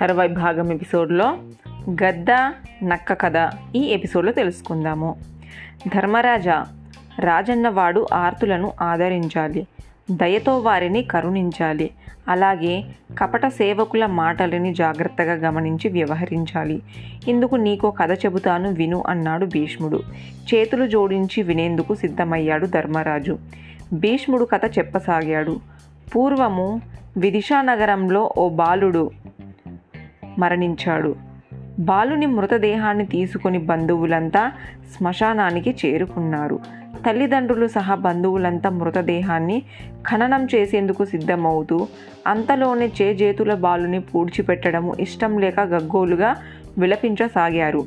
తర్వాయి భాగం ఎపిసోడ్లో గద్ద నక్క కథ ఈ ఎపిసోడ్లో తెలుసుకుందాము. ధర్మరాజా రాజన్నవాడు ఆర్తులను ఆదరించాలి దయతో వారిని కరుణించాలి అలాగే కపట సేవకుల మాటలని జాగ్రత్తగా గమనించి వ్యవహరించాలి. ఇందుకు నీకో కథ చెబుతాను విను అన్నాడు భీష్ముడు. చేతులు జోడించి వినేందుకు సిద్ధమయ్యాడు ధర్మరాజు. భీష్ముడు కథ చెప్పసాగాడు. పూర్వము విదిషా నగరంలో ఓ బాలుడు మరణించాడు. బాలుని మృతదేహాన్ని తీసుకుని బంధువులంతా శ్మశానానికి చేరుకున్నారు. తల్లిదండ్రులు సహా బంధువులంతా మృతదేహాన్ని ఖననం చేసేందుకు సిద్ధమవుతూ అంతలోనే చేజేతుల బాలుని పూడ్చిపెట్టడము ఇష్టం లేక గగ్గోలుగా విలపించసాగారు.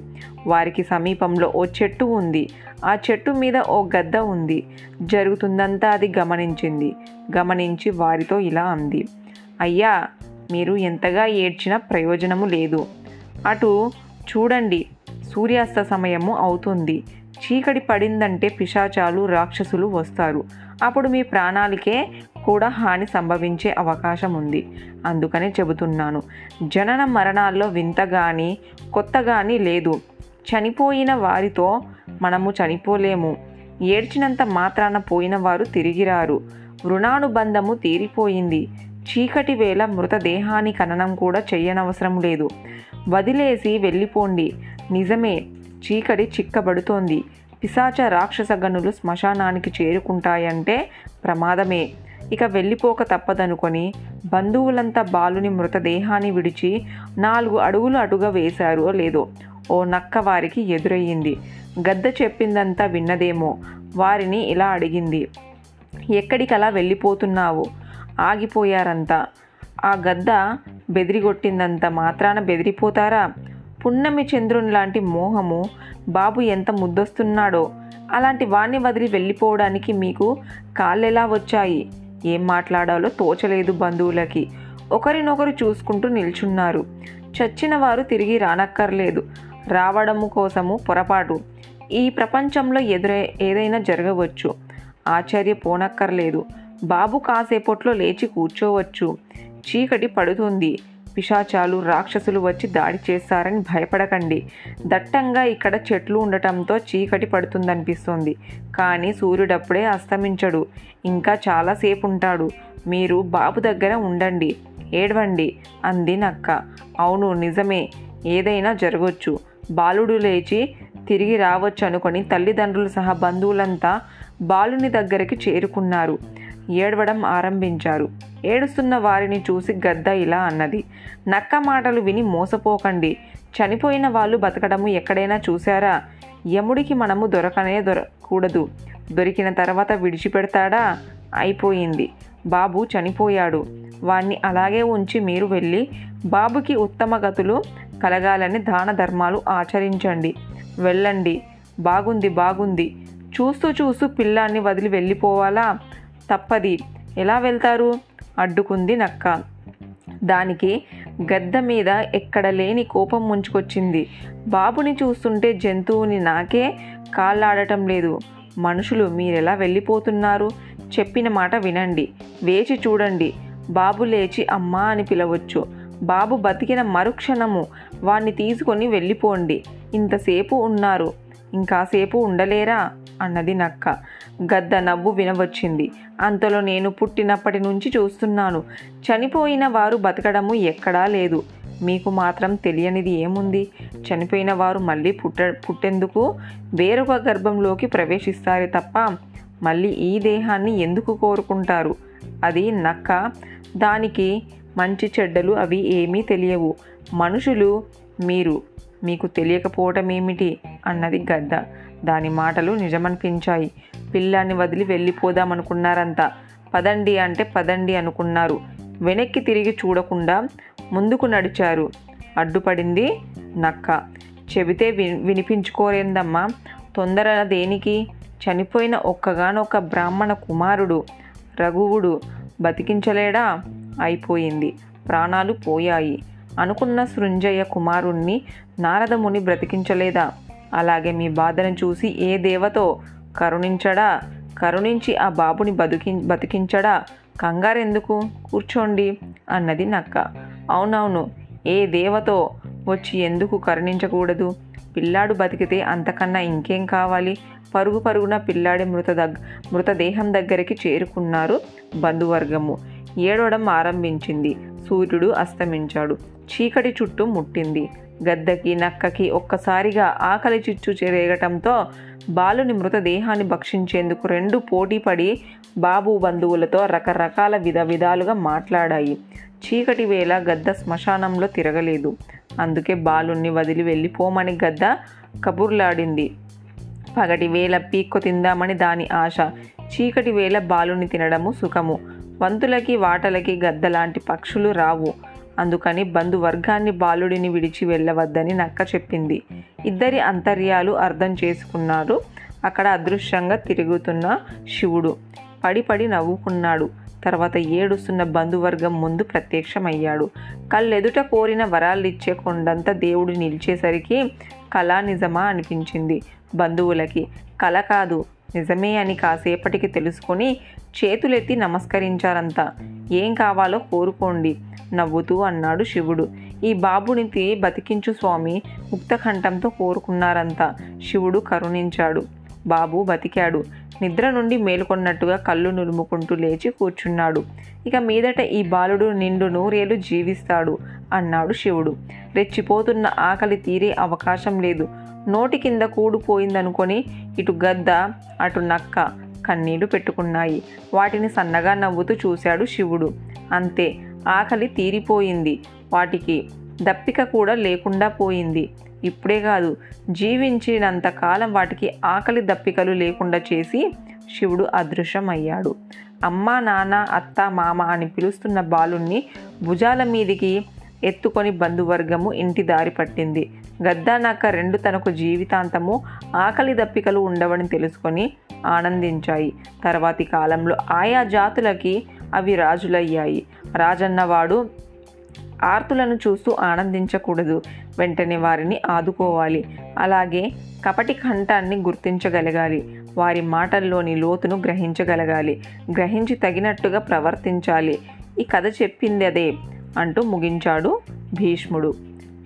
వారికి సమీపంలో ఓ చెట్టు ఉంది. ఆ చెట్టు మీద ఓ గద్ద ఉంది. జరుగుతుందంతా అది గమనించింది. గమనించి వారితో ఇలా అంది. అయ్యా మీరు ఎంతగా ఏడ్చినా ప్రయోజనము లేదు. అటు చూడండి సూర్యాస్త సమయము అవుతుంది. చీకటి పడిందంటే పిశాచాలు రాక్షసులు వస్తారు. అప్పుడు మీ ప్రాణాలకే కూడా హాని సంభవించే అవకాశం ఉంది. అందుకనే చెబుతున్నాను జనన మరణాల్లో వింత కానీ కొత్త కానీ లేదు. చనిపోయిన వారితో మనము చనిపోలేము. ఏడ్చినంత మాత్రాన పోయిన వారు తిరిగిరారు. రుణానుబంధము తీరిపోయింది. చీకటి వేళ మృతదేహాన్ని ఖననం కూడా చేయనవసరం లేదు. వదిలేసి వెళ్ళిపోండి. నిజమే చీకటి చిక్కబడుతోంది. పిశాచ రాక్షస గనులు శ్మశానానికి చేరుకుంటాయంటే ప్రమాదమే. ఇక వెళ్ళిపోక తప్పదనుకొని బంధువులంతా బాలుని మృతదేహాన్ని విడిచి నాలుగు అడుగులు అటుగా వేశారో లేదో ఓ నక్క వారికి ఎదురయ్యింది. గద్ద చెప్పిందంతా విన్నదేమో. వారిని ఇలా అడిగింది. ఎక్కడికలా వెళ్ళిపోతున్నావు? ఆగిపోయారంతా ఆ గద్ద బెదిరిగొట్టిందంత మాత్రాన బెదిరిపోతారా? పున్నమి చంద్రుని లాంటి మోహము బాబు ఎంత ముద్దొస్తున్నాడో అలాంటి వాణ్ణి వదిలి వెళ్ళిపోవడానికి మీకు కాళ్ళెలా వచ్చాయి? ఏం మాట్లాడాలో తోచలేదు బంధువులకి. ఒకరినొకరు చూసుకుంటూ నిల్చున్నారు. చచ్చిన వారు తిరిగి రానక్కర్లేదు. రావడము కోసము పొరపాటు. ఈ ప్రపంచంలో ఎదురే ఏదైనా జరగవచ్చు. ఆశ్చర్యపోనక్కర్లేదు బాబు కాసేపట్లో లేచి కూర్చోవచ్చు. చీకటి పడుతుంది. పిశాచాలు రాక్షసులు వచ్చి దాడి చేస్తారని భయపడకండి. దట్టంగా ఇక్కడ చెట్లు ఉండటంతో చీకటి పడుతుందనిపిస్తుంది. కానీ సూర్యుడప్పుడే అస్తమించడు. ఇంకా చాలాసేపు ఉంటాడు మీరు బాబు దగ్గర ఉండండి. ఏడవండి అంది నక్క. అవును నిజమే. ఏదైనా జరగవచ్చు బాలుడు లేచి తిరిగి రావచ్చు అనుకొని తల్లిదండ్రులు సహా బంధువులంతా బాలుని దగ్గరికి చేరుకున్నారు. ఏడవడం ఆరంభించారు. ఏడుస్తున్న వారిని చూసి గద్ద ఇలా అన్నది నక్క మాటలు విని మోసపోకండి. చనిపోయిన వాళ్ళు బతకడము ఎక్కడైనా చూశారా? యముడికి మనము దొరకనే దొరకూడదు దొరికిన తర్వాత విడిచిపెడతాడా? అయిపోయింది. బాబు చనిపోయాడు. వాణ్ణి అలాగే ఉంచి మీరు వెళ్ళి బాబుకి ఉత్తమ గతులు కలగాలని దాన ధర్మాలు ఆచరించండి. వెళ్ళండి. బాగుంది బాగుంది. చూస్తూ చూస్తూ పిల్లాన్ని వదిలి వెళ్ళిపోవాలా? తప్పది. ఎలా వెళ్తారు? అడ్డుకుంది నక్క. దానికి గద్ద మీద ఎక్కడ లేని కోపం ముంచుకొచ్చింది. బాబుని చూస్తుంటే జంతువుని నాకే కాళ్ళాడటం లేదు. మనుషులు మీరెలా వెళ్ళిపోతున్నారు? చెప్పిన మాట వినండి. వేచి చూడండి. బాబు లేచి అమ్మా అని పిలవచ్చు. బాబు బతికిన మరుక్షణము వాణ్ణి తీసుకొని వెళ్ళిపోండి. ఇంతసేపు ఉన్నారు. ఇంకాసేపు ఉండలేరా? అన్నది నక్క. గద్ద నవ్వు వినవచ్చింది. అంతలో నేను పుట్టినప్పటి నుంచి చూస్తున్నాను. చనిపోయిన వారు బతకడము ఎక్కడా లేదు. మీకు మాత్రం తెలియనిది ఏముంది? చనిపోయిన వారు మళ్ళీ పుట్ట పుట్టేందుకు వేరొక గర్భంలోకి ప్రవేశిస్తారు తప్ప మళ్ళీ ఈ దేహాన్ని ఎందుకు కోరుకుంటారు? అది నక్క. దానికి మంచి చెడ్డలు అవి ఏమీ తెలియవు. మనుషులు మీరు మీకు తెలియకపోవటం ఏమిటి అన్నది గద్ద. దాని మాటలు నిజమనిపించాయి. పిల్లాన్ని వదిలి వెళ్ళిపోదామనుకున్నారంతా. పదండి అంటే పదండి అనుకున్నారు. వెనక్కి తిరిగి చూడకుండా ముందుకు నడిచారు. అడ్డుపడింది నక్క. చెబితే వి వినిపించుకోరేందమ్మా. తొందర దేనికి? చనిపోయిన ఒక్కగానొక్క బ్రాహ్మణ కుమారుడు రఘువుడు బతికించలేడా? అయిపోయింది. ప్రాణాలు పోయాయి. అనుకున్న సృంజయ్య కుమారుణ్ణి నారదముని బ్రతికించలేదా? అలాగే మీ బాధను చూసి ఏ దేవతో? కరుణించడా? కరుణించి ఆ బాబుని బతికి బతికించడా? కంగారెందుకు? కూర్చోండి అన్నది నక్క. అవునవును ఏ దేవతో? వచ్చి ఎందుకు కరుణించకూడదు? పిల్లాడు బతికితే అంతకన్నా ఇంకేం కావాలి? పరుగు పరుగున పిల్లాడి మృత దగ్ మృతదేహం దగ్గరికి చేరుకున్నారు బంధువర్గము. ఏడవడం ఆరంభించింది. సూర్యుడు అస్తమించాడు. చీకటి చుట్టూ ముట్టింది. గద్దకి నక్కకి ఒక్కసారిగా ఆకలి చిచ్చు చెరేగటంతో బాలుని మృతదేహాన్ని భక్షించేందుకు రెండు పోటీపడి బాబు బంధువులతో రకరకాల విధ విధాలుగా మాట్లాడాయి. చీకటి వేళ గద్ద శ్మశానంలో తిరగలేదు. అందుకే బాలుణ్ణి వదిలి వెళ్ళిపోమని గద్ద కబుర్లాడింది. పగటి వేళ పీక్కు తిందామని దాని ఆశ. చీకటి వేళ బాలుని తినడము సుఖము. వంతులకి వాటలకి గద్దలాంటి పక్షులు రావు. అందుకని బంధువర్గాన్ని బాలుడిని విడిచి వెళ్ళవద్దని నక్క చెప్పింది. ఇద్దరి అంతర్యాలు అర్థం చేసుకున్నారు. అక్కడ అదృశ్యంగా తిరుగుతున్న శివుడు. పడి పడి నవ్వుకున్నాడు. తర్వాత ఏడుస్తున్న బంధువర్గం ముందు ప్రత్యక్షమయ్యాడు. కళ్ళెదుట కోరిన వరాలిచ్చే కొండంత దేవుడు నిలిచేసరికి కళా నిజమా అనిపించింది బంధువులకి. కళ కాదు నిజమే అని కాసేపటికి తెలుసుకొని చేతులెత్తి నమస్కరించారంతా. ఏం కావాలో కోరుకోండి నవ్వుతూ అన్నాడు శివుడు. ఈ బాబునితి బతికించు స్వామి ముక్తకంఠంతో కోరుకున్నారంతా. శివుడు కరుణించాడు. బాబు బతికాడు. నిద్ర నుండి మేలుకొన్నట్టుగా కళ్ళు నులుముకుంటూ లేచి కూర్చున్నాడు. ఇక మీదట ఈ బాలుడు నిండు నూరేలు జీవిస్తాడు అన్నాడు శివుడు. రెచ్చిపోతున్న ఆకలి తీరే అవకాశం లేదు. నోటి కింద కూడుపోయిందనుకొని ఇటు గద్ద అటు నక్క కన్నీళ్ళు పెట్టుకున్నాయి. వాటిని సన్నగా నవ్వుతూ చూశాడు శివుడు. అంతే ఆకలి తీరిపోయింది. వాటికి దప్పిక కూడా లేకుండా పోయింది. ఇప్పుడే కాదు జీవించినంత కాలం వాటికి ఆకలి దప్పికలు లేకుండా చేసి శివుడు అదృశ్యమయ్యాడు. అమ్మ నాన్న అత్త మామ అని పిలుస్తున్న బాలుణ్ణి భుజాల మీదికి ఎత్తుకొని బంధువర్గము ఇంటి దారి పట్టింది. గద్దానాక రెండు తనకు జీవితాంతము ఆకలి దప్పికలు ఉండవని తెలుసుకొని ఆనందించాయి. తర్వాతి కాలంలో ఆయా జాతులకి అవి రాజులయ్యాయి. రాజన్నవాడు ఆర్తులను చూస్తూ ఆనందించకూడదు. వెంటనే వారిని ఆదుకోవాలి. అలాగే కపటి కంఠాన్ని గుర్తించగలగాలి. వారి మాటల్లోని లోతును గ్రహించగలగాలి. గ్రహించి తగినట్టుగా ప్రవర్తించాలి. ఈ కథ చెప్పింది అదే అంటూ ముగించాడు భీష్ముడు.